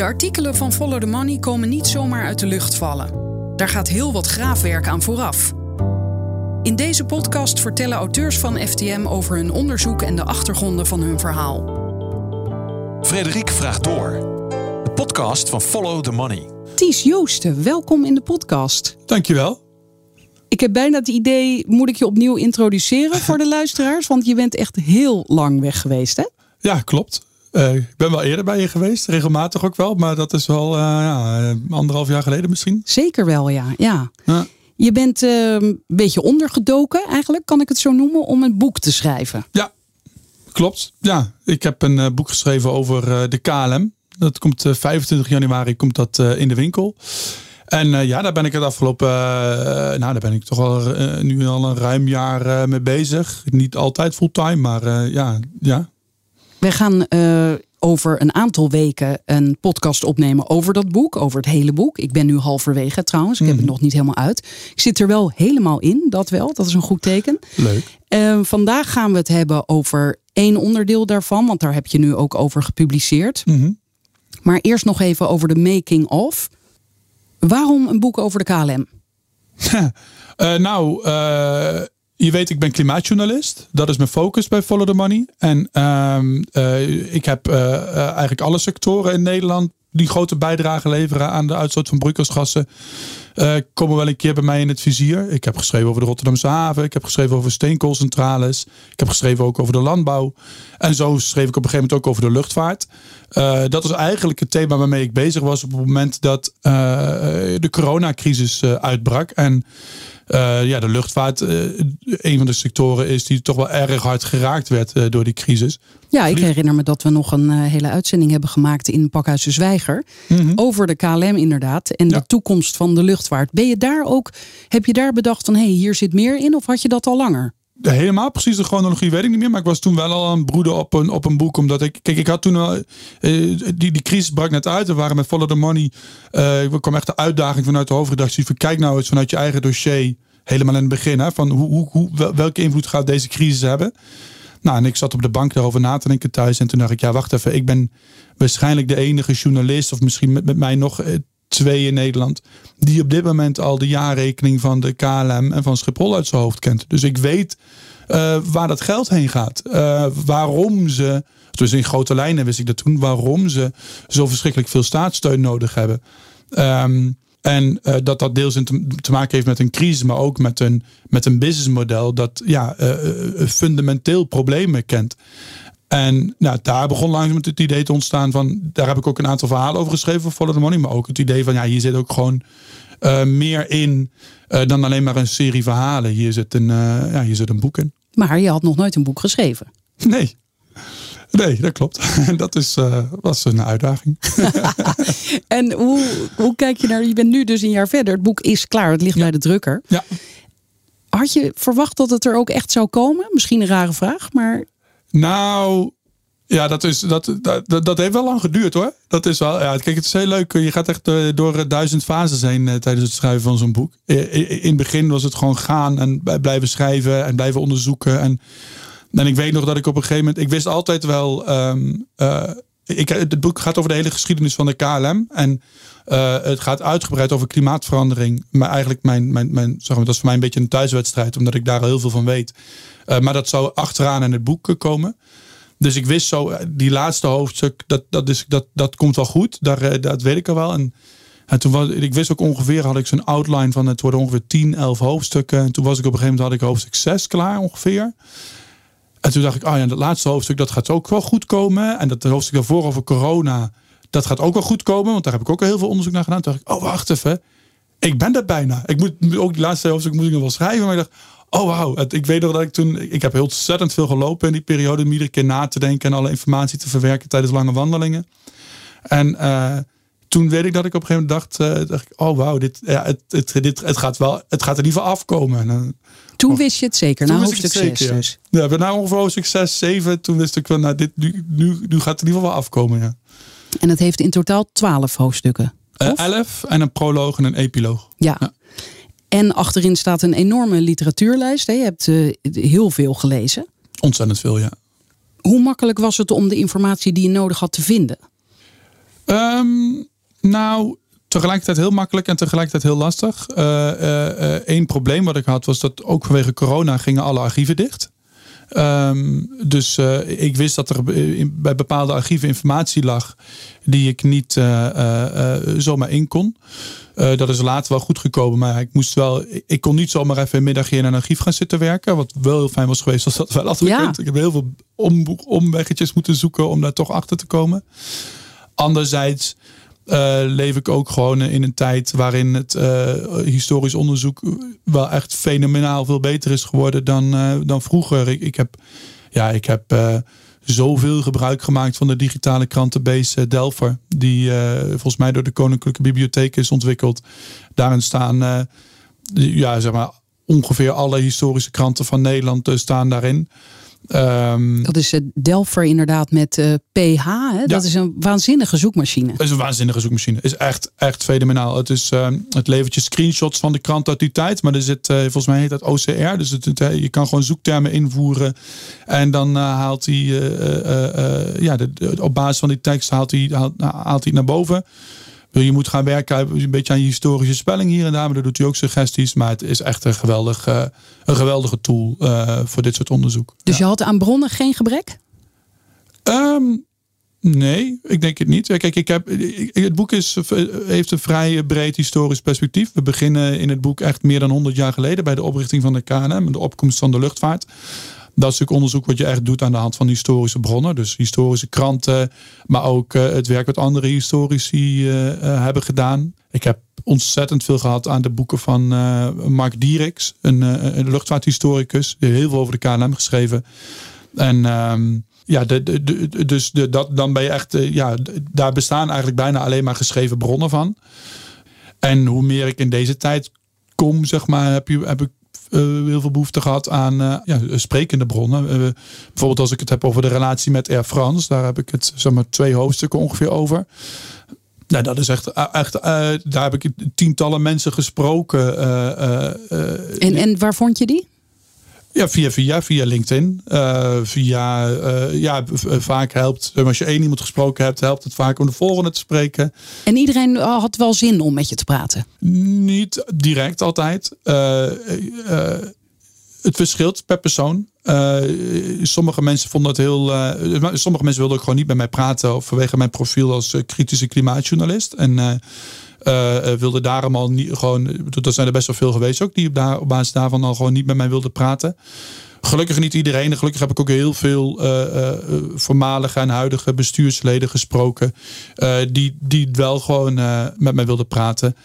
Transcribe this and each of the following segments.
De artikelen van Follow the Money komen niet zomaar uit de lucht vallen. Daar gaat heel wat graafwerk aan vooraf. In deze podcast vertellen auteurs van FTM over hun onderzoek en de achtergronden van hun verhaal. Frederik vraagt door. De podcast van Follow the Money. Ties Joosten, welkom in de podcast. Dankjewel. Ik heb bijna het idee, moet ik je opnieuw introduceren voor de luisteraars? Want je bent echt heel lang weg geweest, hè? Ja, klopt. Uh, ik ben wel eerder bij je geweest, regelmatig ook wel, maar dat is wel uh, ja, anderhalf jaar geleden misschien. Zeker wel, ja. ja. ja. Je bent uh, een beetje ondergedoken, eigenlijk, kan ik het zo noemen, om een boek te schrijven. Ja, klopt. Ja, ik heb een boek geschreven over de KLM. Dat komt 25 januari komt dat in de winkel. En ja, daar ben ik het afgelopen, nou, daar ben ik toch al nu al een ruim jaar mee bezig. Niet altijd fulltime, maar ja, ja, we gaan uh, over een aantal weken een podcast opnemen over dat boek, over het hele boek. Ik ben nu halverwege trouwens, ik heb het mhm. nog niet helemaal uit. Ik zit er wel helemaal in, dat wel, dat is een goed teken. Leuk. Uh, vandaag gaan we het hebben over één onderdeel daarvan, want daar heb je nu ook over gepubliceerd. Mm Maar eerst nog even over de making of. Waarom een boek over de KLM? uh, nou, je weet, ik ben klimaatjournalist. Dat is mijn focus bij Follow the Money. En ehm, eh, ik heb uh, eigenlijk alle sectoren in Nederland die grote bijdrage leveren aan de uitstoot van broeikasgassen. komen wel een keer bij mij in het vizier. Ik heb geschreven over de Rotterdamse haven. Ik heb geschreven over steenkoolcentrales. Ik heb geschreven ook over de landbouw. En zo schreef ik op een gegeven moment ook over de luchtvaart. dat is eigenlijk het thema waarmee ik bezig was op het moment dat de coronacrisis uitbrak. En uh, ja, de luchtvaart uh, een van de sectoren is die toch wel erg hard geraakt werd uh, door die crisis. Ja, ik herinner me dat we nog een hele uitzending hebben gemaakt in Pakhuis de Zwijger. Mm -hmm. Over de KLM inderdaad en ja. de toekomst van de luchtvaart. Ben je daar ook, heb je daar bedacht van hé, hey, hier zit meer in of had je dat al langer? Helemaal precies de chronologie weet ik niet meer. Maar ik was toen wel al een broeder op een, op een boek. Omdat ik, kijk, ik had toen al, uh, die, die crisis brak net uit. We waren met Follow the Money. Uh, er kwam echt de uitdaging vanuit de hoofdredactie. Van, kijk nou eens vanuit je eigen dossier. Helemaal in het begin. Hè, van hoe, hoe, hoe, welke invloed gaat deze crisis hebben? Nou, en ik zat op de bank daarover na te denken thuis. En toen dacht ik, ja, wacht even. Ik ben waarschijnlijk de enige journalist. Of misschien met, met mij nog twee in Nederland. Die op dit moment al de jaarrekening van de KLM en van Schiphol uit zijn hoofd kent. Dus ik weet uh, waar dat geld heen gaat. Uh, waarom ze, dus in grote lijnen wist ik dat toen, waarom ze zo verschrikkelijk veel staatssteun nodig hebben. Um, en uh, dat dat deels in te, te, maken heeft met een crisis, maar ook met een, met een businessmodel dat ja, fundamenteel problemen kent. En nou, daar begon langzaam het idee te ontstaan van, daar heb ik ook een aantal verhalen over geschreven voor Follow the Money, maar ook het idee van, ja, hier zit ook gewoon uh, meer in uh, dan alleen maar een serie verhalen. Hier zit een, uh, ja, hier zit een boek in. Maar je had nog nooit een boek geschreven. Nee. Nee, dat klopt. Dat is, was een uitdaging. en hoe, hoe kijk je naar, je bent nu dus een jaar verder. Het boek is klaar, het ligt ja. bij de drukker. Ja. Had je verwacht dat het er ook echt zou komen? Misschien een rare vraag, maar nou, ja, dat, is, dat, dat, dat heeft wel lang geduurd hoor. Dat is wel, ja, kijk, het is heel leuk. Je gaat echt door, door duizend fases heen uh, tijdens het schrijven van zo'n boek. In het begin was het gewoon gaan en blijven schrijven en blijven onderzoeken. En, ik weet nog dat ik op een gegeven moment, ik wist altijd wel, uh, ik, het boek gaat over de hele geschiedenis van de KLM. En het gaat uitgebreid over klimaatverandering. Maar eigenlijk mijn, mijn, mijn, zeg maar, dat is voor mij een beetje een thuiswedstrijd, omdat ik daar heel veel van weet. Uh, maar dat zou achteraan in het boek komen. Dus ik wist zo, die laatste hoofdstuk, dat, dat, is, dat, dat komt wel goed. Daar, dat weet ik al wel. En, en toen was, ik wist ook ongeveer, had ik zo'n outline van het worden ongeveer 10, 11 hoofdstukken. En toen was ik op een gegeven moment, had ik hoofdstuk 6 klaar ongeveer. En toen dacht ik, oh ja, dat laatste hoofdstuk, dat gaat ook wel goed komen. En dat hoofdstuk daarvoor over corona, dat gaat ook wel goed komen. Want daar heb ik ook al heel veel onderzoek naar gedaan. Toen dacht ik, oh wacht even, ik ben er bijna. Ik moet ook die laatste hoofdstuk moet ik nog wel schrijven. Maar ik dacht, oh wauw. Ik weet nog dat ik toen, ik heb heel ontzettend veel gelopen in die periode. Om iedere keer na te denken en alle informatie te verwerken tijdens lange wandelingen. En uh, toen weet ik dat ik op een gegeven moment dacht, uh, dacht ik, oh wauw, dit, ja, het, het, dit, het, gaat wel, het gaat er niet van afkomen. En, toen wist je het zeker, na hoofdstuk 6 dus. Ja, ja na ongeveer hoofdstuk 6, 7, toen wist ik wel, nou, dit, nu, nu, nu gaat het in ieder geval wel afkomen. Ja. En het heeft in totaal 12 hoofdstukken. Uh, 11 en een proloog en een epiloog. Ja. ja. En achterin staat een enorme literatuurlijst. Je hebt uh, heel veel gelezen. Ontzettend veel, ja. Hoe makkelijk was het om de informatie die je nodig had te vinden? Um, nou, tegelijkertijd heel makkelijk en tegelijkertijd heel lastig. Eén uh, probleem wat ik had was dat ook vanwege corona gingen alle archieven dicht. Um, dus uh, ik wist dat er bij bepaalde archieven informatie lag die ik niet uh, zomaar in kon. dat is later wel goed gekomen, maar ik moest wel. Ik kon niet zomaar even een middagje in een archief gaan zitten werken. Wat wel heel fijn was geweest als dat wel had gekund. Ja. Ik heb heel veel om, omweggetjes moeten zoeken om daar toch achter te komen. Anderzijds leef ik ook gewoon in een tijd waarin het uh, historisch onderzoek wel echt fenomenaal veel beter is geworden dan, uh, dan vroeger. Ik, ik, heb, ja, ik heb zoveel gebruik gemaakt van de digitale krantenbase Delver, die volgens mij door de Koninklijke Bibliotheek is ontwikkeld. Daarin staan ja, zeg maar, ongeveer alle historische kranten van Nederland staan daarin. Um, dat is Delver inderdaad met uh, PH. Hè? Dat is een waanzinnige zoekmachine. Het is een waanzinnige zoekmachine. Is echt, echt fenomenaal. Het, is, uh, het levert je screenshots van de krant uit die tijd. Maar er zit, uh, volgens mij heet dat OCR. Dus het, het, je kan gewoon zoektermen invoeren. En dan haalt hij, ja, de, de, op basis van die tekst haalt hij, haalt, haalt hij naar boven je moet gaan werken een beetje aan je historische spelling hier en daar. Maar dan doet hij ook suggesties. Maar het is echt een, geweldig, uh, een geweldige tool uh, voor dit soort onderzoek. Dus je had aan bronnen geen gebrek? Um, nee, ik denk het niet. Kijk, ik heb, het boek is, heeft een vrij breed historisch perspectief. We beginnen in het boek echt meer dan 100 jaar geleden bij de oprichting van de KNM, de opkomst van de luchtvaart. Dat ook onderzoek wat je echt doet aan de hand van historische bronnen. Dus historische kranten, maar ook uh, het werk wat andere historici uh, uh, hebben gedaan. Ik heb ontzettend veel gehad aan de boeken van Mark Dieriks, een, een luchtvaarthistoricus. Die heel veel over de KLM geschreven. En ehm, ja, de, de, de, dus dat, dan ben je echt, ja, daar bestaan eigenlijk bijna alleen maar geschreven bronnen van. En hoe meer ik in deze tijd kom, zeg maar, heb, je, heb ik uh, heel veel behoefte gehad aan uh, ja, sprekende bronnen. Uh, bijvoorbeeld als ik het heb over de relatie met Air France. Daar heb ik het zeg maar twee hoofdstukken ongeveer over. Nou, dat is echt, echt daar heb ik tientallen mensen gesproken. en, en waar vond je die? Ja, via, via, via LinkedIn. Uh, via, uh, ja, vaak helpt, als je één iemand gesproken hebt, helpt het vaak om de volgende te spreken. En iedereen had wel zin om met je te praten? Niet direct altijd. Uh, het verschilt per persoon. sommige mensen vonden het heel. sommige mensen wilden ook gewoon niet met mij praten. Vanwege mijn profiel als kritische klimaatjournalist. En wilde daarom al niet gewoon. Er zijn er best wel veel geweest ook die op, daar, op basis daarvan al gewoon niet met mij wilden praten. Gelukkig niet iedereen. Gelukkig heb ik ook heel veel uh, voormalige en huidige bestuursleden gesproken. die, die wel gewoon met mij wilden praten.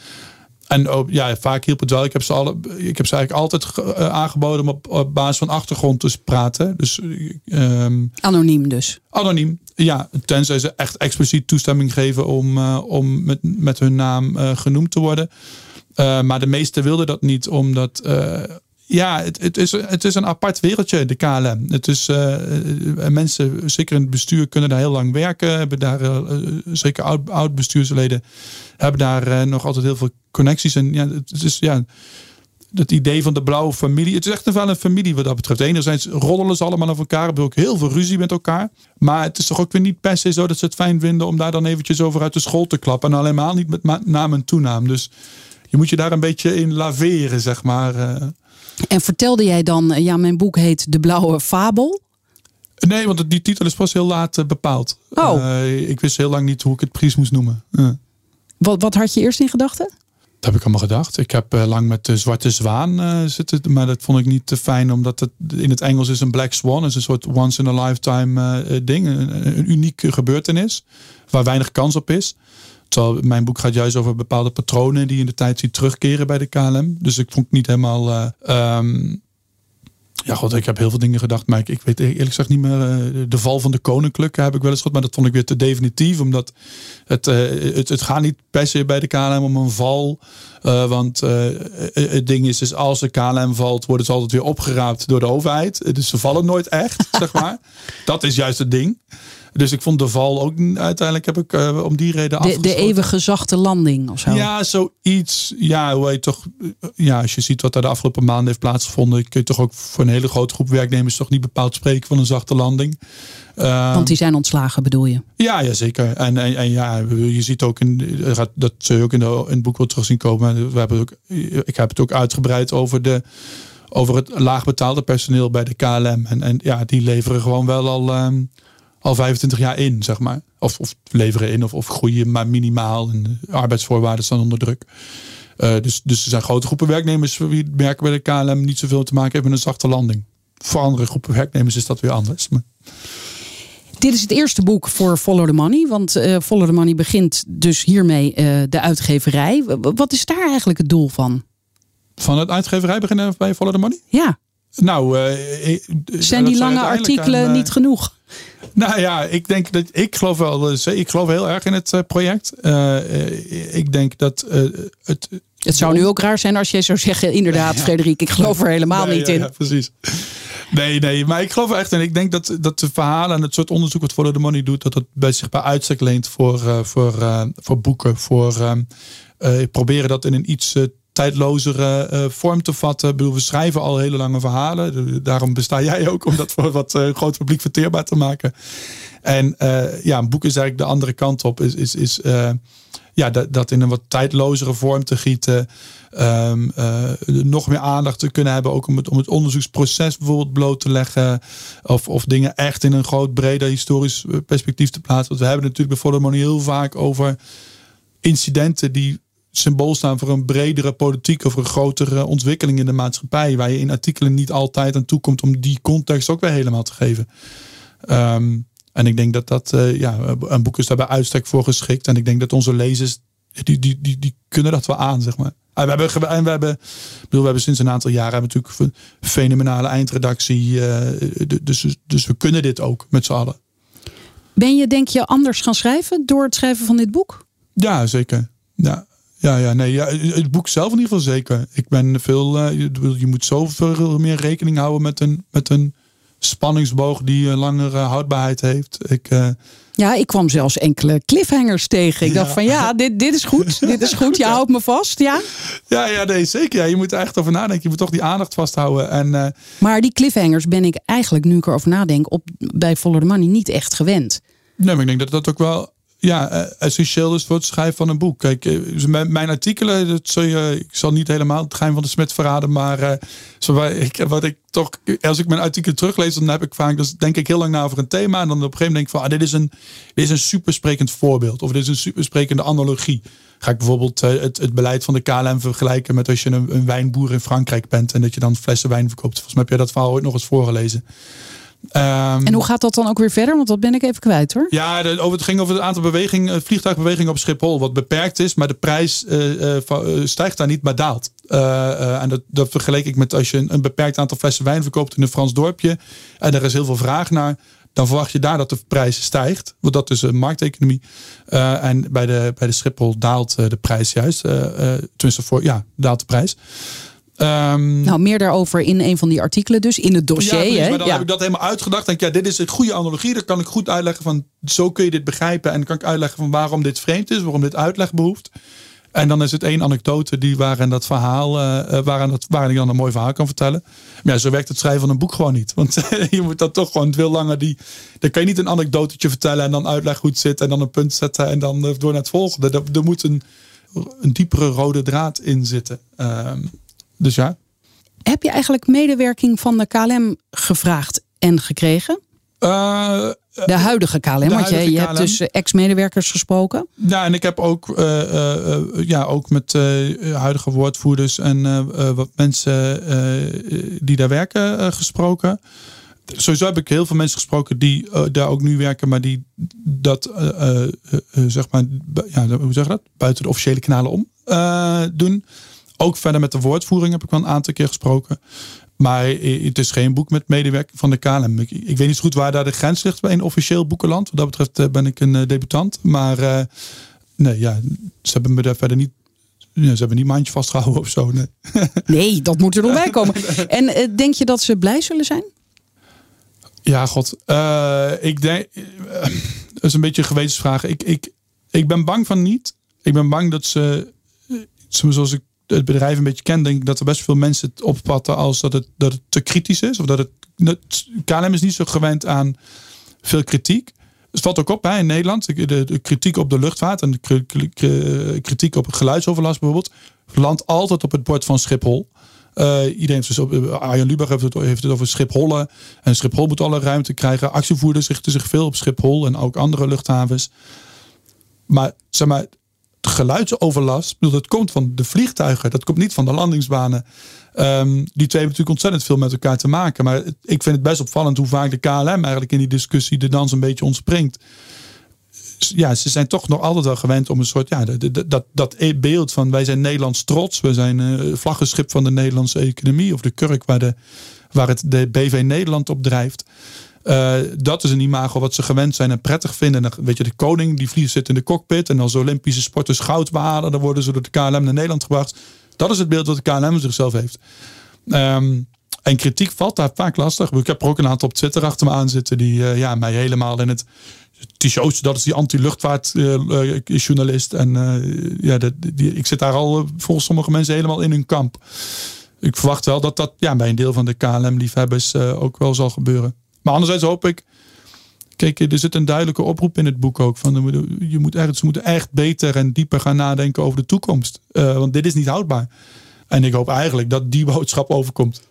En ook, ja, vaak hielp het wel. Ik heb ze, alle, ik heb ze eigenlijk altijd aangeboden om op, op basis van achtergrond te praten. Dus, um, anoniem dus? Anoniem, ja. Tenzij ze echt expliciet toestemming geven om, uh, om met, met hun naam uh, genoemd te worden. Uh, maar de meesten wilden dat niet, omdat ja, het, het, is, het is een apart wereldje, de KLM. Het is, mensen, zeker in het bestuur, kunnen daar heel lang werken. Hebben daar, zeker oud, oud bestuursleden, hebben daar nog altijd heel veel connecties. En ja, het is ja, het idee van de blauwe familie. Het is echt wel een familie wat dat betreft. Enerzijds roddelen ze allemaal over elkaar. Hebben ook heel veel ruzie met elkaar. Maar het is toch ook weer niet per se zo dat ze het fijn vinden om daar dan eventjes over uit de school te klappen. En helemaal niet met naam en toenaam. Dus je moet je daar een beetje in laveren, zeg maar. En vertelde jij dan, eh, ja, mijn boek heet De Blauwe Fabel? Nee, want die titel is pas heel laat uh, bepaald. Oh. Uh, ik wist heel lang niet hoe ik het precies moest noemen. Wat, wat had je eerst in gedachten? Dat heb ik allemaal gedacht. Ik heb uh, lang met de Zwarte Zwaan zitten, maar dat vond ik niet te fijn, omdat het in het Engels is een Black Swan, is een soort once in a lifetime ding, een, unieke gebeurtenis waar weinig kans op is. Terwijl mijn boek gaat juist over bepaalde patronen die in de tijd zien terugkeren bij de KLM. Dus ik vond het niet helemaal. Um, ja, god, ik heb heel veel dingen gedacht. Maar ik, ik weet eerlijk gezegd niet meer. Uh, de val van de koninklijke heb ik wel eens gehad. Maar dat vond ik weer te definitief. Omdat het, uh, het, het gaat niet per se bij de KLM om een val. Uh, want het ding is, dus als de KLM valt, wordt het altijd weer opgeraapt door de overheid. Dus ze vallen nooit echt, zeg maar. Dat is juist het ding. Dus ik vond de val ook uiteindelijk heb ik uh, om die reden de, de eeuwige zachte landing of zo. Ja, zoiets. Ja, hoe je toch. Ja, als je ziet wat er de afgelopen maanden heeft plaatsgevonden, kun je toch ook voor een hele grote groep werknemers toch niet bepaald spreken van een zachte landing. Uh, Want die zijn ontslagen, bedoel je? Ja, ja zeker. En, en, en ja, je ziet ook in dat zul je ook in, de, in het boek wel terug zien komen. We hebben ook, ik heb het ook uitgebreid over de over het laagbetaalde personeel bij de KLM. En, en ja, die leveren gewoon wel al, um, al 25 jaar in, zeg maar. Of, of leveren in of, of groeien maar minimaal. En de arbeidsvoorwaarden staan onder druk. Uh, dus, dus er zijn grote groepen werknemers wie merken bij de KLM niet zoveel te maken hebben met een zachte landing. Voor andere groepen werknemers is dat weer anders. Maar... Dit is het eerste boek voor Follow the Money. Want uh, Follow the Money begint dus hiermee uh, de uitgeverij. Wat is daar eigenlijk het doel van? Van het uitgeverij beginnen bij Follow the Money? Ja. Nou, uh, zijn die lange artikelen niet genoeg? Nou ja, ik denk dat ik geloof wel. Ik geloof heel erg in het project. ik denk dat het. Het zou nu ook raar zijn als jij zou zeggen, inderdaad, Frederik, ik geloof er helemaal niet in. Ja, precies. Nee, nee, maar ik geloof echt in. Ik denk dat, dat de verhalen en het soort onderzoek wat Follow the Money doet, dat het bij zich bij uitstek leent voor, voor, voor boeken. Voor proberen dat in een iets tijdlozere uh, vorm te vatten. Ik bedoel, we schrijven al hele lange verhalen. Daarom besta jij ook om dat voor wat uh, groot publiek verteerbaar te maken. En uh, ja, een boek is eigenlijk de andere kant op. Is, is, is ja, dat, dat in een wat tijdlozere vorm te gieten. Um, nog meer aandacht te kunnen hebben. Ook om het, om het onderzoeksproces bijvoorbeeld bloot te leggen. Of, of dingen echt in een groot, breder historisch perspectief te plaatsen. Want we hebben natuurlijk bij Money heel vaak over incidenten die symbool staan voor een bredere politiek of een grotere ontwikkeling in de maatschappij. Waar je in artikelen niet altijd aan toe komt om die context ook weer helemaal te geven. Um, en ik denk dat dat, uh, ja, een boek is daarbij uitstek voor geschikt. En ik denk dat onze lezers, die, die, die, die kunnen dat wel aan, zeg maar. En we hebben, en we hebben, bedoel, we hebben sinds een aantal jaren hebben natuurlijk een fenomenale eindredactie. Uh, dus, dus we kunnen dit ook met z'n allen. Ben je, denk je, anders gaan schrijven door het schrijven van dit boek? Ja, zeker. Ja, ja, ja, nee, ja, het boek zelf in ieder geval zeker. Ik ben veel, uh, je, je moet zoveel meer rekening houden met een, met een spanningsboog die een langere houdbaarheid heeft. Ik, uh, ja, ik kwam zelfs enkele cliffhangers tegen. Ik dacht van ja, dit, dit is goed. Dit is goed. Je houdt me vast. Ja, ja, ja nee, zeker. Ja. Je moet er echt over nadenken. Je moet toch die aandacht vasthouden. En, uh, maar die cliffhangers ben ik eigenlijk, nu ik erover nadenk, op, bij Follow the Money niet echt gewend. Nee, maar ik denk dat dat ook wel ja, eh, essentieel is voor het schrijven van een boek. Kijk, eh, mijn artikelen, dat zul je, ik zal niet helemaal het geheim van de smet verraden, maar zo, ik, wat ik toch, als ik mijn artikelen teruglees, dan heb ik vaak, dus denk ik heel lang na over een thema en dan op een gegeven moment denk ik van, ah, dit is een, dit is een supersprekend voorbeeld of dit is een supersprekende analogie. Ga ik bijvoorbeeld het, het beleid van de KLM vergelijken met als je een, een wijnboer in Frankrijk bent en dat je dan flessen wijn verkoopt. Volgens mij heb je dat verhaal ooit nog eens voorgelezen. Um, en hoe gaat dat dan ook weer verder? Want dat ben ik even kwijt hoor. Ja, de, over, het ging over het aantal beweging, eh, vliegtuigbewegingen op Schiphol. Wat beperkt is, maar de prijs uh, uh, stijgt daar niet, maar daalt. en dat, dat vergeleek ik met als je een, een, beperkt aantal flessen wijn verkoopt in een Frans dorpje. En er is heel veel vraag naar. Dan verwacht je daar dat de prijs stijgt. Want dat is een markteconomie. en bij de, bij de Schiphol daalt de prijs juist. tenminste, voor, ja, daalt de prijs. Um, nou, meer daarover in een van die artikelen dus, in het dossier. Ja, hè? maar dan heb ik dat helemaal uitgedacht. Denk, ja, dit is een goede analogie. Dan kan ik goed uitleggen van, zo kun je dit begrijpen. En dan kan ik uitleggen van waarom dit vreemd is, waarom dit uitleg behoeft. En dan is het één anekdote die waarin dat verhaal, uh, waarin, dat, waarin ik dan een mooi verhaal kan vertellen. Maar ja, zo werkt het schrijven van een boek gewoon niet. Want je moet dat toch gewoon veel langer die. Dan kan je niet een anekdotetje vertellen en dan uitleggen hoe het zit en dan een punt zetten en dan door naar het volgende. Er, er moet een, een diepere rode draad in zitten. Uh, dus ja. Heb je eigenlijk medewerking van de KLM gevraagd en gekregen? Uh, de huidige KLM, want je, je hebt dus ex-medewerkers gesproken. Ja, en ik heb ook, uh, uh, ja, ook met huidige woordvoerders en wat mensen die daar werken gesproken. Sowieso heb ik heel veel mensen gesproken die daar ook nu werken, maar die dat, zeg maar, ja, hoe zeg je dat? Buiten de officiële kanalen om doen. Ook verder met de woordvoering heb ik wel een aantal keer gesproken. Maar het is geen boek met medewerking van de KLM. Ik, ik, weet niet zo goed waar daar de grens ligt bij een officieel boekenland. Wat dat betreft eh, ben ik een eh, debutant. Maar uh, nee, ja, ze hebben me daar verder niet ja, ze hebben niet mandje vastgehouden of zo. Nee, nee dat moet er nog bij komen. En denk je dat ze blij zullen zijn? Ja, god. Uh, ik denk. Uh, dat is een beetje een gewetensvraag. Ik, ik, ik ben bang van niet. Ik ben bang dat ze. Zoals ik het bedrijf een beetje ken, denk dat er best veel mensen het opvatten als dat het, dat te kritisch is. Of dat het. KLM is niet zo gewend aan veel kritiek. Het valt ook op hè, in Nederland. De, kritiek op de luchtvaart en de kritiek op geluidsoverlast bijvoorbeeld. landt altijd op het bord van Schiphol. Uh, iedereen heeft dus op, Arjen Lubach heeft het, heeft het over Schiphollen. En Schiphol moet alle ruimte krijgen. Actievoerders richten zich veel op Schiphol en ook andere luchthavens. Maar zeg maar, geluidsoverlast, dat komt van de vliegtuigen. Dat komt niet van de landingsbanen. Um, die twee hebben natuurlijk ontzettend veel met elkaar te maken. Maar ik vind het best opvallend hoe vaak de KLM eigenlijk in die discussie de dans een beetje ontspringt ja, ze zijn toch nog altijd wel gewend om een soort, ja, dat, dat beeld van wij zijn Nederlands trots, we zijn uh, vlaggenschip van de Nederlandse economie of de kurk waar, de, waar het de BV Nederland op drijft. Uh, dat is een imago wat ze gewend zijn en prettig vinden. En weet je, de koning die vliegt zit in de cockpit en als Olympische sporters goud behalen, dan worden ze door de KLM naar Nederland gebracht. Dat is het beeld wat de KLM zichzelf heeft. Um, en kritiek valt daar vaak lastig. Ik heb er ook een aantal op Twitter achter me aan zitten die uh, ja, mij helemaal in het Tichoots, dat is die anti-luchtvaartjournalist. en uh, ja, die, ik zit daar al volgens sommige mensen helemaal in hun kamp. Ik verwacht wel dat dat ja, bij een deel van de KLM-liefhebbers ook wel zal gebeuren. Maar anderzijds hoop ik. Kijk, er zit een duidelijke oproep in het boek ook. Van, je moet echt, ze moeten echt beter en dieper gaan nadenken over de toekomst. Uh, want dit is niet houdbaar. En ik hoop eigenlijk dat die boodschap overkomt.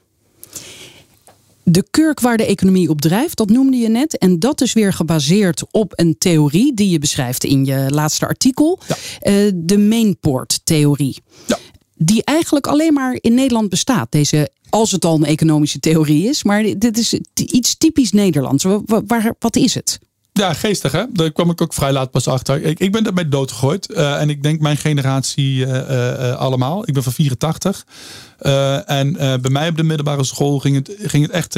De kurk waar de economie op drijft, dat noemde je net. En dat is weer gebaseerd op een theorie die je beschrijft in je laatste artikel. Ja. Uh, de mainport-theorie. Ja. Die eigenlijk alleen maar in Nederland bestaat. Deze, als het al een economische theorie is. Maar dit is iets typisch Nederlands. Waar, wat is het? Ja, geestig hè. Daar kwam ik ook vrij laat pas achter. Ik, ik ben erbij doodgegooid. Uh, en ik denk mijn generatie uh, uh, allemaal. Ik ben van 84. En bij mij op de middelbare school ging het, ging het echt...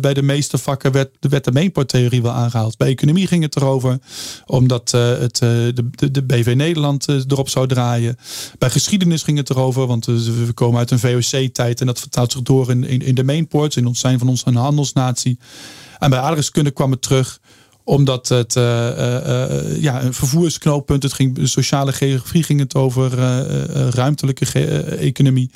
bij de meeste vakken werd, werd de mainporttheorie wel aangehaald. Bij economie ging het erover. Omdat het, de, de, de, BV Nederland erop zou draaien. Bij geschiedenis ging het erover. Want we komen uit een VOC-tijd. En dat vertaalt zich door in, in, in de mainports. In ons zijn van ons een handelsnatie. En bij aardrijkskunde kwam het terug omdat het uh, uh, ja, een vervoersknooppunt, het ging sociale geografie, ging het over ruimtelijke economie.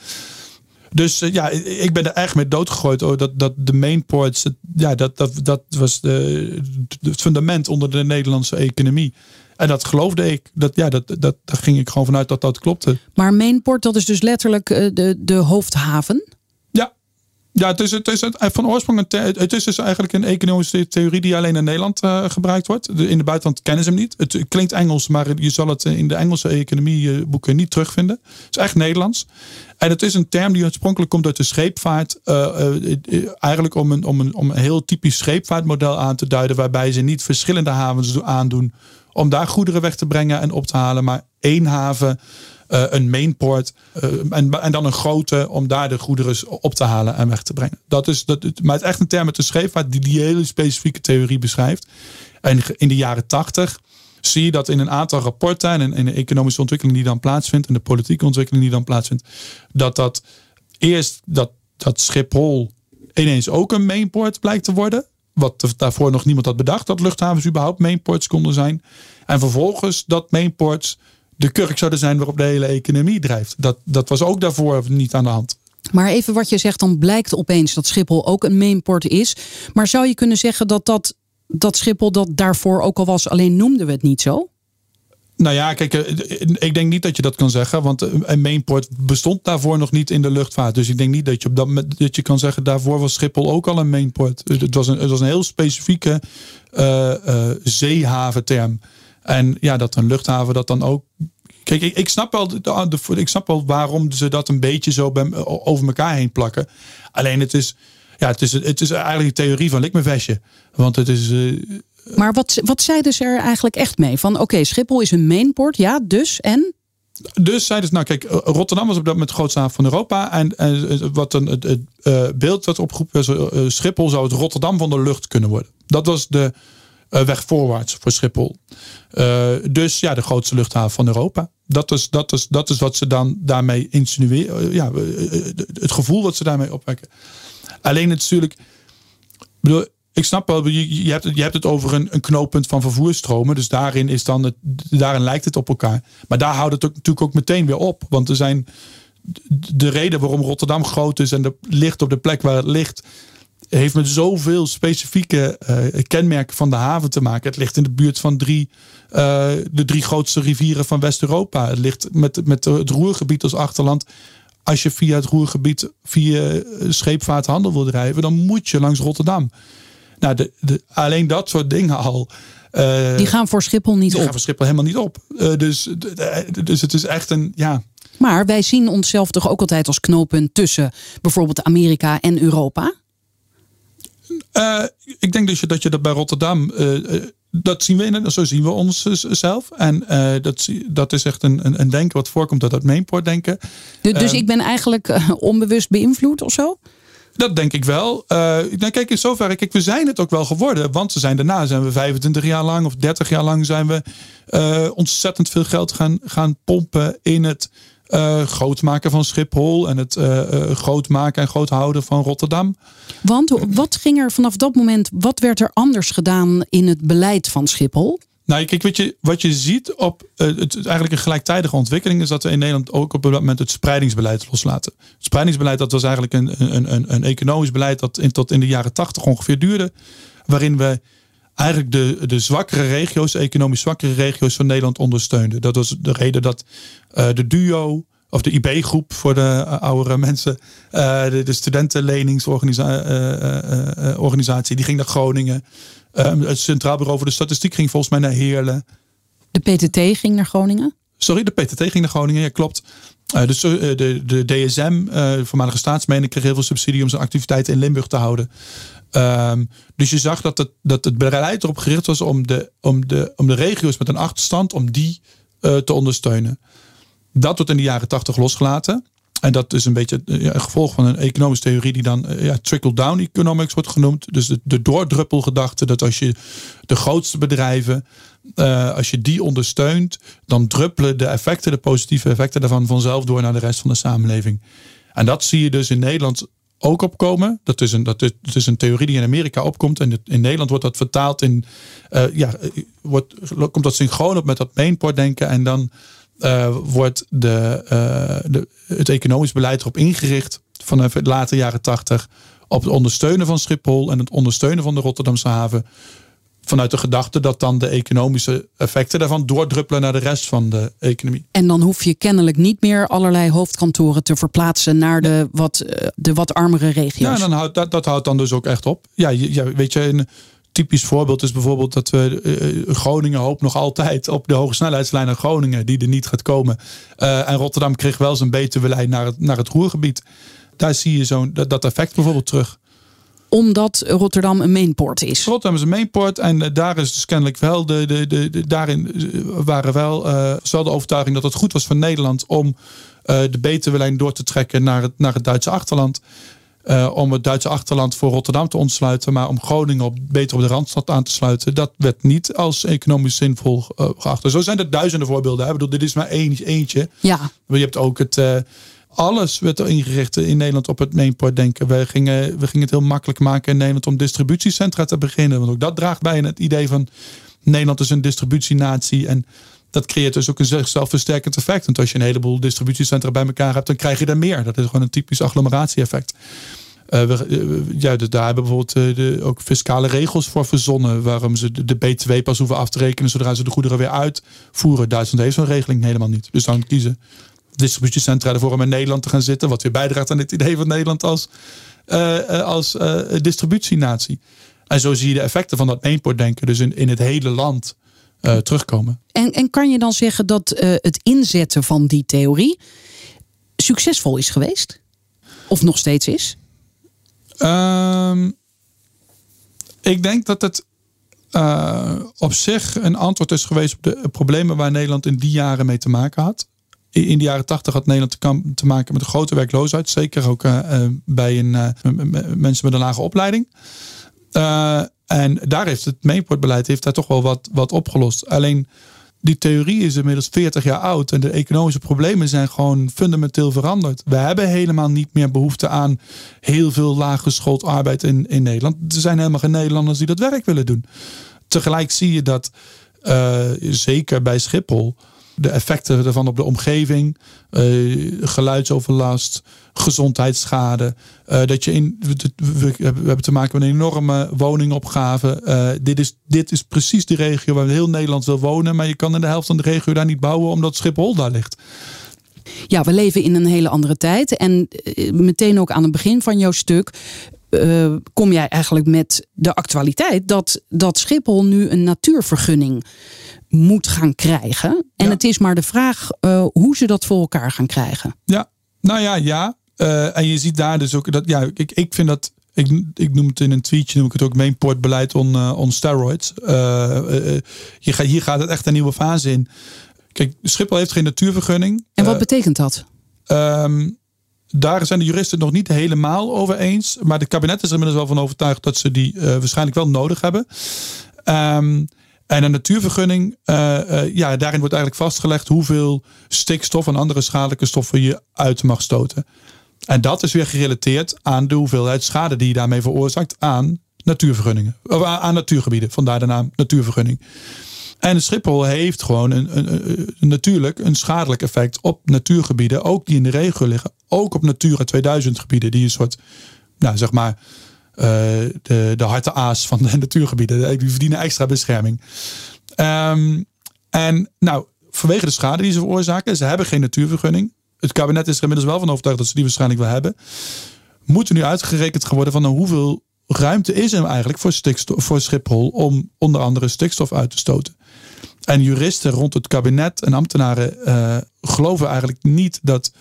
Dus ja, ik ben er echt mee doodgegooid. Oh, dat, dat de mainports, ja, dat, dat, dat was de, het fundament onder de Nederlandse economie. En dat geloofde ik. Dat, ja, dat, dat, daar ging ik gewoon vanuit dat dat klopte. Maar mainport, dat is dus letterlijk de, de hoofdhaven? Ja, het is, het is van oorsprong een het is dus eigenlijk een economische theorie die alleen in Nederland uh, gebruikt wordt. in de buitenland kennen ze hem niet. Het klinkt Engels, maar je zal het in de Engelse economieboeken niet terugvinden. Het is echt Nederlands. En het is een term die oorspronkelijk komt uit de scheepvaart. Uh, eigenlijk om een, om, een, om een heel typisch scheepvaartmodel aan te duiden. Waarbij ze niet verschillende havens aandoen om daar goederen weg te brengen en op te halen. Maar één haven uh, een mainport uh, en, en dan een grote om daar de goederen op te halen en weg te brengen. Dat is, dat, maar het is echt een term met de scheepvaart die die hele specifieke theorie beschrijft. En in de jaren tachtig zie je dat in een aantal rapporten en in de economische ontwikkeling die dan plaatsvindt en de politieke ontwikkeling die dan plaatsvindt, dat dat eerst dat, dat Schiphol ineens ook een mainport blijkt te worden. Wat daarvoor nog niemand had bedacht, dat luchthavens überhaupt mainports konden zijn. En vervolgens dat mainports de kurk zouden zijn waarop de hele economie drijft. Dat, dat was ook daarvoor niet aan de hand. Maar even wat je zegt, dan blijkt opeens dat Schiphol ook een mainport is. Maar zou je kunnen zeggen dat, dat, dat Schiphol dat daarvoor ook al was, alleen noemden we het niet zo? Nou ja, kijk, eh, ik denk niet dat je dat kan zeggen, want een mainport bestond daarvoor nog niet in de luchtvaart. Dus ik denk niet dat je op dat, dat je kan zeggen, daarvoor was Schiphol ook al een mainport. Het was een, het was een heel specifieke uh, uh, zeehaventerm. En ja, dat een luchthaven dat dan ook. Kijk, ik, ik snap wel, de, ik snap wel waarom ze dat een beetje zo bij, over elkaar heen plakken. Alleen het is, ja, het is, het is eigenlijk een theorie van lik vestje. Want het is. Uh, maar wat, wat zeiden ze er eigenlijk echt mee? Van oké, Schiphol is een mainport, ja, dus en? Dus zeiden ze, nou kijk, Rotterdam was op dat moment de grootste haven van Europa. En, en wat een, het, het beeld wat opgeroepen was, Schiphol zou het Rotterdam van de lucht kunnen worden. Dat was de, weg voorwaarts voor Schiphol. Uh, dus ja, de grootste luchthaven van Europa. Dat is, dat is, dat is wat ze dan daarmee insinueren. Uh, ja, het gevoel dat ze daarmee opwekken. Alleen natuurlijk. bedoel, ik snap wel, je, je, hebt, het, je hebt het over een, een knooppunt van vervoerstromen. Dus daarin, is dan het, daarin lijkt het op elkaar. Maar daar houdt het ook, natuurlijk ook meteen weer op. Want er zijn de reden waarom Rotterdam groot is en de, ligt op de plek waar het ligt, heeft met zoveel specifieke uh, kenmerken van de haven te maken. Het ligt in de buurt van drie, uh, de drie grootste rivieren van West-Europa. Het ligt met, met het Roergebied als achterland. Als je via het Roergebied via scheepvaarthandel wil drijven, dan moet je langs Rotterdam. Nou, de, de, alleen dat soort dingen al. Uh, die gaan voor Schiphol niet op. Die gaan voor Schiphol helemaal niet op. Dus, dus het is echt een, ja. Maar wij zien onszelf toch ook altijd als knooppunt tussen bijvoorbeeld Amerika en Europa? Uh, ik denk dus dat je dat bij Rotterdam. dat zien we, zo zien we ons zelf. En dat, dat is echt een, een, een denken wat voorkomt uit dat mainport denken. Dus, dus ik ben eigenlijk onbewust beïnvloed of zo? Dat denk ik wel. Uh, nou, kijk, in zoverre, kijk, we zijn het ook wel geworden. Want ze zijn daarna, zijn we 25 jaar lang of 30 jaar lang, zijn we uh, ontzettend veel geld gaan, gaan pompen in het uh, groot maken van Schiphol en het groot maken en groot houden van Rotterdam. Want wat ging er vanaf dat moment, wat werd er anders gedaan in het beleid van Schiphol? Nou, kijk, wat je, wat je ziet op uh, het eigenlijk een gelijktijdige ontwikkeling is dat we in Nederland ook op dat moment het spreidingsbeleid loslaten. Het spreidingsbeleid dat was eigenlijk een, een, een, een economisch beleid dat in, tot in de jaren tachtig ongeveer duurde, waarin we eigenlijk de, de zwakkere regio's, economisch zwakkere regio's van Nederland ondersteunden. Dat was de reden dat uh, de duo of de IB-groep voor de uh, oudere mensen, uh, de, de studentenleningsorganisatie, die ging naar Groningen. Um, het Centraal Bureau voor de Statistiek ging volgens mij naar Heerlen. De PTT ging naar Groningen? Sorry, de PTT ging naar Groningen, ja klopt. Uh, dus de, de DSM, uh, de voormalige staatsmening, kreeg heel veel subsidie om zijn activiteiten in Limburg te houden. Um, dus je zag dat het, dat het beleid erop gericht was om de, om, de, om de regio's met een achterstand, om die te ondersteunen. Dat wordt in de jaren tachtig losgelaten. En dat is een beetje een gevolg van een economische theorie die dan ja, trickle-down economics wordt genoemd. Dus de, de doordruppelgedachte dat als je de grootste bedrijven, als je die ondersteunt, dan druppelen de effecten, de positieve effecten daarvan vanzelf door naar de rest van de samenleving. En dat zie je dus in Nederland ook opkomen. Dat is een, dat is, dat is een theorie die in Amerika opkomt. En in Nederland wordt dat vertaald in. Uh, ja, wordt, komt dat synchroon op met dat mainport denken. En dan uh, wordt de, uh, de, het economisch beleid erop ingericht vanaf de late jaren tachtig op het ondersteunen van Schiphol en het ondersteunen van de Rotterdamse haven. Vanuit de gedachte dat dan de economische effecten daarvan doordruppelen naar de rest van de economie. En dan hoef je kennelijk niet meer allerlei hoofdkantoren te verplaatsen naar de wat, eh, de wat armere regio's. Ja, dan houdt, dat, dat houdt dan dus ook echt op. Ja, ja weet je, in, typisch voorbeeld is bijvoorbeeld dat we uh, Groningen hoopt nog altijd op de hoge snelheidslijn naar Groningen, die er niet gaat komen. Uh, en Rotterdam kreeg wel zijn betere lijn naar het, naar het Roergebied. Daar zie je zo'n dat, dat effect bijvoorbeeld terug omdat Rotterdam een mainport is. Rotterdam is een mainport en daar is dus kennelijk wel de, de, de, de daarin waren wel uh, de overtuiging dat het goed was voor Nederland om uh, de betere door te trekken naar het, naar het Duitse achterland. Uh, om het Duitse achterland voor Rotterdam te ontsluiten, maar om Groningen op, beter op de randstad aan te sluiten, dat werd niet als economisch zinvol uh, geacht. Zo zijn er duizenden voorbeelden. Hè? Ik bedoel, dit is maar één, eentje. Ja. Maar je hebt ook het. Alles werd er ingericht in Nederland op het mainport denken. We gingen, we gingen het heel makkelijk maken in Nederland om distributiecentra te beginnen. Want ook dat draagt bij in het idee van Nederland is een distributienatie. En dat creëert dus ook een zichzelf versterkend effect. Want als je een heleboel distributiecentra bij elkaar hebt, dan krijg je er meer. Dat is gewoon een typisch agglomeratie-effect. Uh, we, ja, dus daar hebben bijvoorbeeld uh, de, ook fiscale regels voor verzonnen. Waarom ze de, de, BTW pas hoeven af te rekenen zodra ze de goederen weer uitvoeren. Duitsland heeft zo'n regeling helemaal niet. Dus dan kiezen distributiecentra ervoor om in Nederland te gaan zitten. Wat weer bijdraagt aan het idee van Nederland als, uh, als distributienatie. En zo zie je de effecten van dat eenpoortdenken dus in, in het hele land uh, terugkomen. En, en kan je dan zeggen dat het inzetten van die theorie succesvol is geweest? Of nog steeds is? Um, ik denk dat het uh, op zich een antwoord is geweest op de problemen waar Nederland in die jaren mee te maken had. In de jaren tachtig had Nederland te maken met een grote werkloosheid. Zeker ook bij een, mensen met een lage opleiding. En daar heeft het mainportbeleid heeft daar toch wel wat, wat opgelost. Alleen die theorie is inmiddels 40 jaar oud en de economische problemen zijn gewoon fundamenteel veranderd. We hebben helemaal niet meer behoefte aan heel veel laaggeschoold arbeid in, in Nederland. Er zijn helemaal geen Nederlanders die dat werk willen doen. Tegelijk zie je dat, zeker bij Schiphol, de effecten ervan op de omgeving, uh, geluidsoverlast, gezondheidsschade. Uh, dat je in, we, hebben te maken met een enorme woningopgave. Uh, dit, is, dit is precies de regio waar heel Nederland wil wonen. Maar je kan in de helft van de regio daar niet bouwen omdat Schiphol daar ligt. Ja, we leven in een hele andere tijd. En meteen ook aan het begin van jouw stuk. Kom jij eigenlijk met de actualiteit dat, dat Schiphol nu een natuurvergunning moet gaan krijgen. En het is maar de vraag uh, hoe ze dat voor elkaar gaan krijgen. Ja, nou ja, ja. Uh, en je ziet daar dus ook dat, ja, ik, ik vind dat. Ik, ik noem het in een tweetje, noem ik het ook mainportbeleid on, uh, on steroids. je gaat, hier gaat het echt een nieuwe fase in. Kijk, Schiphol heeft geen natuurvergunning. En wat betekent dat? Um, daar zijn de juristen nog niet helemaal over eens. Maar de kabinet is er inmiddels wel van overtuigd dat ze die waarschijnlijk wel nodig hebben. Um, en een natuurvergunning, uh, uh, ja, daarin wordt eigenlijk vastgelegd hoeveel stikstof en andere schadelijke stoffen je uit mag stoten. En dat is weer gerelateerd aan de hoeveelheid schade die je daarmee veroorzaakt aan natuurvergunningen. Of aan natuurgebieden, vandaar de naam natuurvergunning. En Schiphol heeft gewoon een, een, een, natuurlijk een schadelijk effect op natuurgebieden, ook die in de regio liggen. Ook op Natura 2000 gebieden, die een soort, nou zeg maar, de, de harte aas van de natuurgebieden. Die verdienen extra bescherming. Um, en nou, vanwege de schade die ze veroorzaken, ze hebben geen natuurvergunning. Het kabinet is er inmiddels wel van overtuigd dat ze die waarschijnlijk wel hebben. Moet er nu uitgerekend worden van nou, hoeveel ruimte is er eigenlijk voor, voor Schiphol om onder andere stikstof uit te stoten. En juristen rond het kabinet en ambtenaren uh, geloven eigenlijk niet dat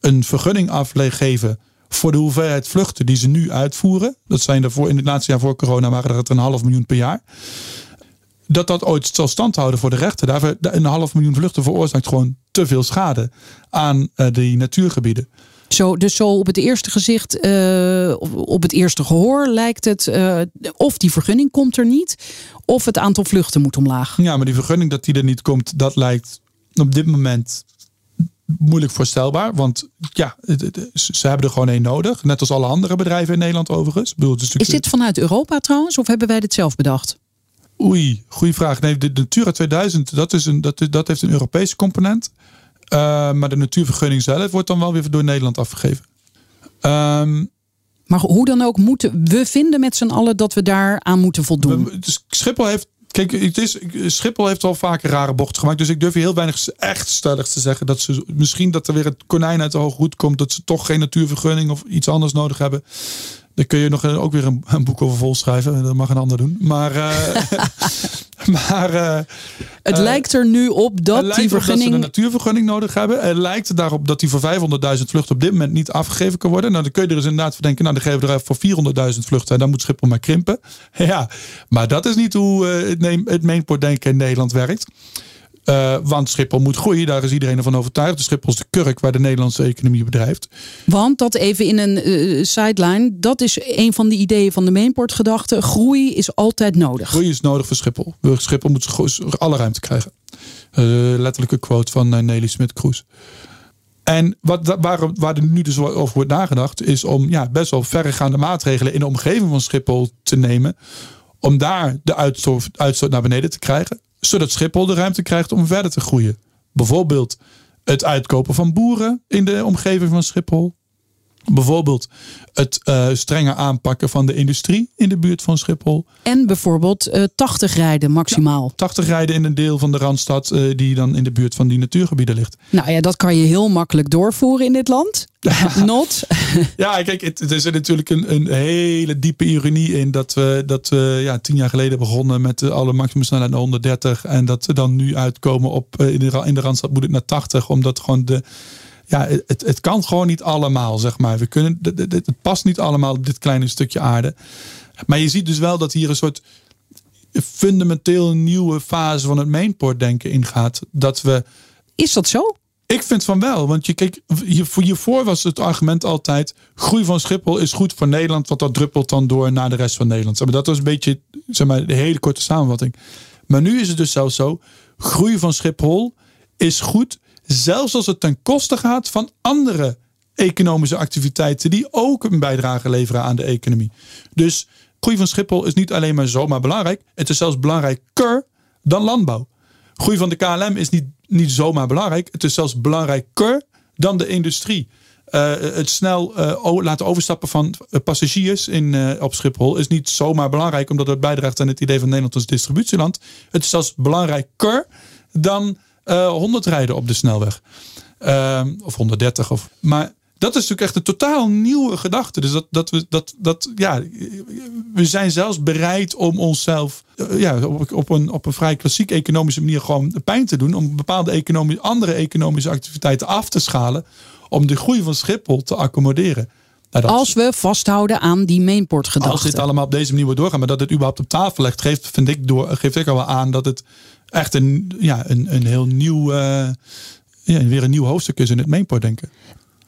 een vergunning afgeven voor de hoeveelheid vluchten die ze nu uitvoeren. Dat zijn er voor, in het laatste jaar voor corona waren er een half miljoen per jaar. Dat dat ooit zal standhouden voor de rechter. Daarvoor een half miljoen vluchten veroorzaakt gewoon te veel schade aan uh, die natuurgebieden. Zo, dus zo op het eerste gezicht, uh, op het eerste gehoor lijkt het uh, of die vergunning komt er niet, of het aantal vluchten moet omlaag. Ja, maar die vergunning dat die er niet komt, dat lijkt op dit moment moeilijk voorstelbaar. Want ja, ze hebben er gewoon één nodig. Net als alle andere bedrijven in Nederland overigens. Bedoel, is, is dit vanuit Europa trouwens? Of hebben wij dit zelf bedacht? Oei, goede vraag. Nee, de Natura 2000, dat, is een, dat, dat heeft een Europese component. Uh, maar de natuurvergunning zelf wordt dan wel weer door Nederland afgegeven. Um, maar hoe dan ook, moeten we vinden met z'n allen dat we daar aan moeten voldoen? Dus Schiphol heeft Kijk, het is, Schiphol heeft al vaker rare bochten gemaakt. Dus ik durf heel weinig echt stellig te zeggen. Dat ze misschien dat er weer het konijn uit de hoge hoed komt. Dat ze toch geen natuurvergunning of iets anders nodig hebben. Dan kun je nog ook weer een, een boek over vol schrijven. Dat mag een ander doen. Maar, uh, maar uh, het lijkt er nu op dat die vergunning. Dat ze een natuurvergunning nodig hebben. Het lijkt daarop dat die voor 500.000 vluchten op dit moment niet afgegeven kan worden. Nou, dan kun je er dus inderdaad voor denken. Nou, dan geven we er voor 400.000 vluchten. En dan moet Schiphol maar krimpen. Ja, maar dat is niet hoe het, het mainport denken in Nederland werkt. Uh, want Schiphol moet groeien, daar is iedereen ervan overtuigd. De Schiphol is de kurk waar de Nederlandse economie bedrijft. Want dat even in een uh, sideline, dat is een van de ideeën van de Mainport-gedachte. Groei is altijd nodig. Groei is nodig voor Schiphol. Schiphol moet alle ruimte krijgen. Uh, letterlijke quote van Nelly Smit-Kroes. En wat, waar, waar er nu dus over wordt nagedacht, is om ja, best wel verregaande maatregelen in de omgeving van Schiphol te nemen. Om daar de uitstoot, uitstoot naar beneden te krijgen zodat Schiphol de ruimte krijgt om verder te groeien. Bijvoorbeeld het uitkopen van boeren in de omgeving van Schiphol. Bijvoorbeeld het uh, strenger aanpakken van de industrie in de buurt van Schiphol. En bijvoorbeeld uh, 80 rijden maximaal. Ja, 80 rijden in een deel van de Randstad uh, die dan in de buurt van die natuurgebieden ligt. Nou ja, dat kan je heel makkelijk doorvoeren in dit land. Not. ja, kijk, het, er zit natuurlijk een, een, hele diepe ironie in dat we, dat we ja, tien jaar geleden begonnen met alle maximumsnelheid naar 130. En dat we dan nu uitkomen op in de, in de Randstad moet het naar 80. Omdat gewoon de ja, het, het kan gewoon niet allemaal, zeg maar. We kunnen, het, het past niet allemaal op dit kleine stukje aarde. Maar je ziet dus wel dat hier een soort fundamenteel nieuwe fase van het mainport denken ingaat. Dat we. Is dat zo? Ik vind van wel. Want je kijk, hiervoor was het argument altijd: groei van Schiphol is goed voor Nederland, want dat druppelt dan door naar de rest van Nederland. Maar dat was een beetje zeg maar, de hele korte samenvatting. Maar nu is het dus zelfs zo, groei van Schiphol is goed, zelfs als het ten koste gaat van andere economische activiteiten die ook een bijdrage leveren aan de economie. Dus groei van Schiphol is niet alleen maar zomaar belangrijk, het is zelfs belangrijker dan landbouw. Groei van de KLM is niet, niet zomaar belangrijk, het is zelfs belangrijker dan de industrie. Uh, het snel uh, laten overstappen van passagiers in, op Schiphol is niet zomaar belangrijk, omdat het bijdraagt aan het idee van Nederland als distributieland. Het is zelfs belangrijker dan 100 rijden op de snelweg. Ehm, of 130. Of, maar dat is natuurlijk echt een totaal nieuwe gedachte. Dus dat, dat we dat, dat ja, we zijn zelfs bereid om onszelf ja, op, op, een, op een vrij klassiek economische manier gewoon pijn te doen. Om bepaalde economische, andere economische activiteiten af te schalen om de groei van Schiphol te accommoderen. Nou, Als we vasthouden aan die mainport-gedachte. Als dit allemaal op deze manier wordt doorgaan, maar dat het überhaupt op tafel legt, geeft, vind ik, door, geeft ik al wel aan dat het echt een, ja, een, een heel nieuw, uh, ja, weer een nieuw hoofdstuk is in het mainport denken.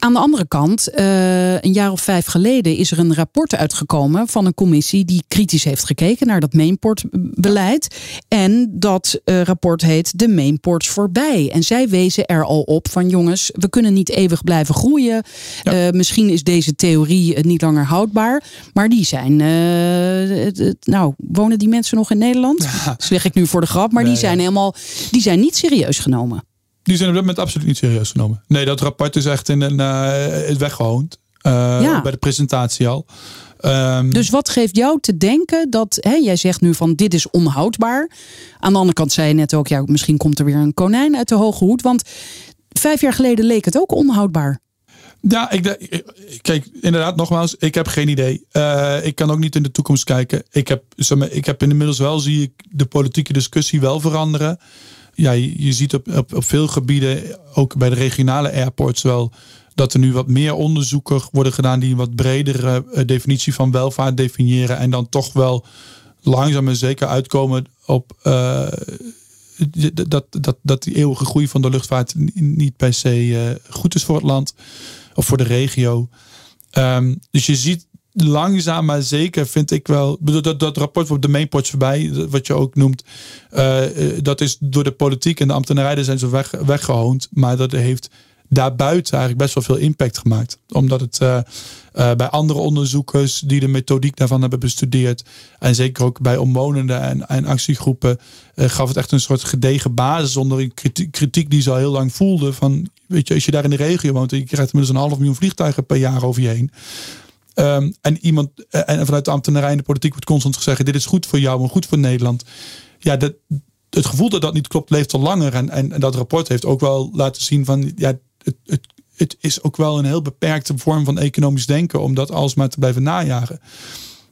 Aan de andere kant, uh, een jaar of vijf geleden is er een rapport uitgekomen van een commissie die kritisch heeft gekeken naar dat mainportbeleid. En dat uh, rapport heet De Mainports voorbij. En zij wezen er al op van jongens, we kunnen niet eeuwig blijven groeien. Ja. Uh, misschien is deze theorie niet langer houdbaar. Maar die zijn, nou, wonen die mensen nog in Nederland? Ja. Zeg ik nu voor de grap, maar nee, die zijn helemaal, die zijn niet serieus genomen. Die zijn op dit moment absoluut niet serieus genomen. Nee, dat rapport is echt in een, uh, weggehoond. Uh, ja. Bij de presentatie al. Um, dus wat geeft jou te denken dat, hè, jij zegt nu van dit is onhoudbaar. Aan de andere kant zei je net ook, ja, misschien komt er weer een konijn uit de hoge hoed. Want vijf jaar geleden leek het ook onhoudbaar. Ja, ik, kijk, inderdaad, nogmaals, ik heb geen idee. Uh, ik kan ook niet in de toekomst kijken. Ik heb, ik heb inmiddels wel, zie ik de politieke discussie wel veranderen ja, je, ziet op, op, op veel gebieden, ook bij de regionale airports wel, dat er nu wat meer onderzoeken worden gedaan die een wat bredere eh, definitie van welvaart definiëren. En dan toch wel langzaam en zeker uitkomen op uh, dat, dat, dat die eeuwige groei van de luchtvaart niet per se uh, goed is voor het land of voor de regio. Um, dus je ziet langzaam maar zeker vind ik wel. Dat, dat rapport op de mainports voorbij, wat je ook noemt. Uh, dat is door de politiek en de ambtenarij zijn ze weg, weggehoond. Maar dat heeft daarbuiten eigenlijk best wel veel impact gemaakt. Omdat het uh, bij andere onderzoekers die de methodiek daarvan hebben bestudeerd. En zeker ook bij omwonenden en, en actiegroepen. gaf het echt een soort gedegen basis onder een kritiek, kritiek die ze al heel lang voelden. Van, weet je, als je daar in de regio woont en je krijgt inmiddels een half miljoen vliegtuigen per jaar over je heen. Um, en iemand eh, en vanuit de ambtenarij en de politiek wordt constant gezegd: dit is goed voor jou en goed voor Nederland. Ja, dat, het gevoel dat dat niet klopt, leeft al langer. En, en, en dat rapport heeft ook wel laten zien van ja, het, het, het is ook wel een heel beperkte vorm van economisch denken om dat alsmaar te blijven najagen.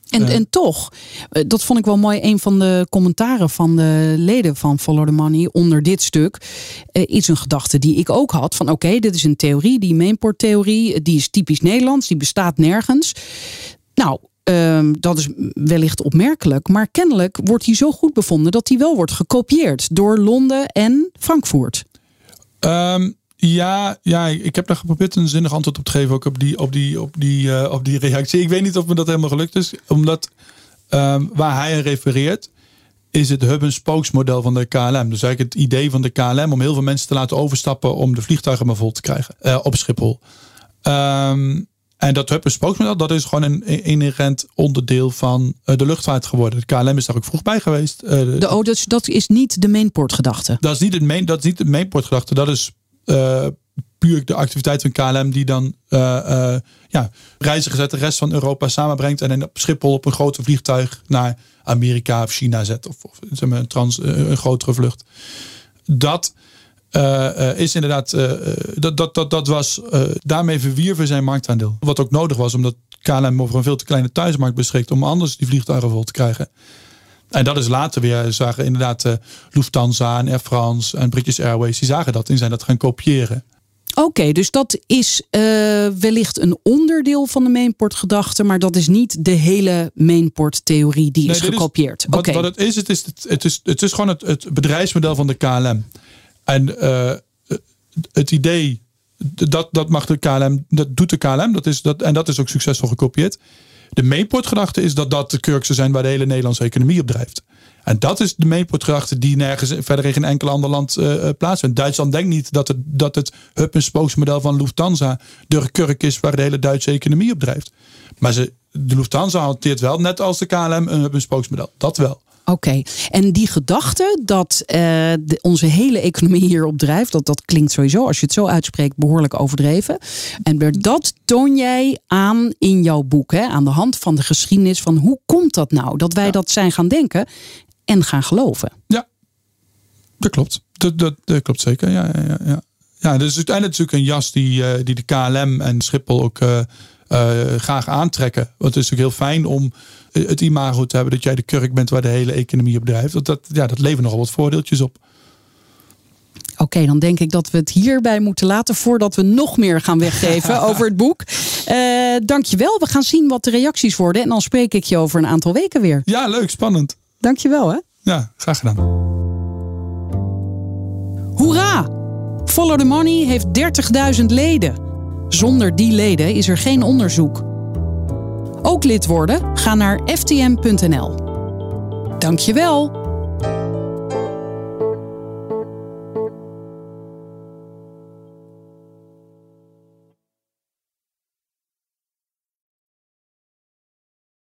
En, en toch, eh, dat vond ik wel mooi. Een van de commentaren van de leden van Follow the Money onder dit stuk uh, is een gedachte die ik ook had. Van oké, dit is een theorie, die mainport-theorie, die is typisch Nederlands, die bestaat nergens. Nou, um, dat is wellicht opmerkelijk, maar kennelijk wordt hij zo goed bevonden dat hij wel wordt gekopieerd door Londen en Frankfurt. Um, ja, ja, ik heb daar geprobeerd een zinnig antwoord op te geven. Ook op die, op die, op die, uh, op die reactie. Ik weet niet of me dat helemaal gelukt is. Omdat um, waar hij refereert, is het hub- en spokesmodel van de KLM. Dus eigenlijk het idee van de KLM om heel veel mensen te laten overstappen om de vliegtuigen maar vol te krijgen uh, op Schiphol. Um, en dat hub- en spokesmodel, dat is gewoon een inherent onderdeel van uh, de luchtvaart geworden. De KLM is daar ook vroeg bij geweest. Uh, de, oh, dus dat is niet de mainport gedachte? Dat is niet, het main, dat is niet de mainport gedachte. Dat is puur de activiteit van KLM die dan uh, uh, ja, reizigers uit de rest van Europa samenbrengt en op Schiphol op een groter vliegtuig naar Amerika of China zet of, of zeg maar, een, trans, een grotere vlucht. Dat is inderdaad, dat, dat, dat, dat was, daarmee verwierven zijn marktaandeel. Wat ook nodig was, omdat KLM over een veel te kleine thuismarkt beschikt om anders die vliegtuigen vol te krijgen. En dat is later weer, zagen inderdaad uh, Lufthansa en Air France en British Airways, die zagen dat en zijn dat gaan kopiëren. Oké, okay, dus dat is uh, wellicht een onderdeel van de mainport-gedachte, maar dat is niet de hele mainport-theorie die nee, is gekopieerd. Wat, okay. wat, het is, het is, het is, het is gewoon het, het bedrijfsmodel van de KLM. En uh, het idee, dat, dat mag de KLM, dat doet de KLM, dat is, dat, en dat is ook succesvol gekopieerd. De mainport-gedachte is dat dat de kurksen zijn waar de hele Nederlandse economie op drijft. En dat is de meetproducten die nergens verder in geen enkel ander land uh, plaatsvindt. Duitsland denkt niet dat het, dat het hub en spokesmodel van Lufthansa de kurk is waar de hele Duitse economie op drijft. Maar ze, de Lufthansa hanteert wel, net als de KLM, een hub en spokesmodel. Dat wel. Oké, en die gedachte dat uh, de, onze hele economie hierop drijft, dat, dat klinkt sowieso, als je het zo uitspreekt, behoorlijk overdreven. En dat toon jij aan in jouw boek, hè, aan de hand van de geschiedenis van hoe komt dat nou dat wij dat zijn gaan denken en gaan geloven? Ja, dat klopt. Dat, dat, dat klopt zeker. Ja, ja, ja. ja, dus uiteindelijk natuurlijk een jas die, uh, die de KLM en Schiphol ook. Uh, graag aantrekken. Want het is natuurlijk heel fijn om het imago te hebben dat jij de kurk bent waar de hele economie op drijft. Want dat, ja, dat levert nogal wat voordeeltjes op. Oké, dan denk ik dat we het hierbij moeten laten voordat we nog meer gaan weggeven over het boek. Uh, dankjewel. We gaan zien wat de reacties worden en dan spreek ik je over een aantal weken weer. Ja, leuk, spannend. Dankjewel hè. Ja, graag gedaan. Hoera! Follow the Money heeft 30.000 leden. Zonder die leden is er geen onderzoek. Ook lid worden? Ga naar ftm.nl. Dankjewel.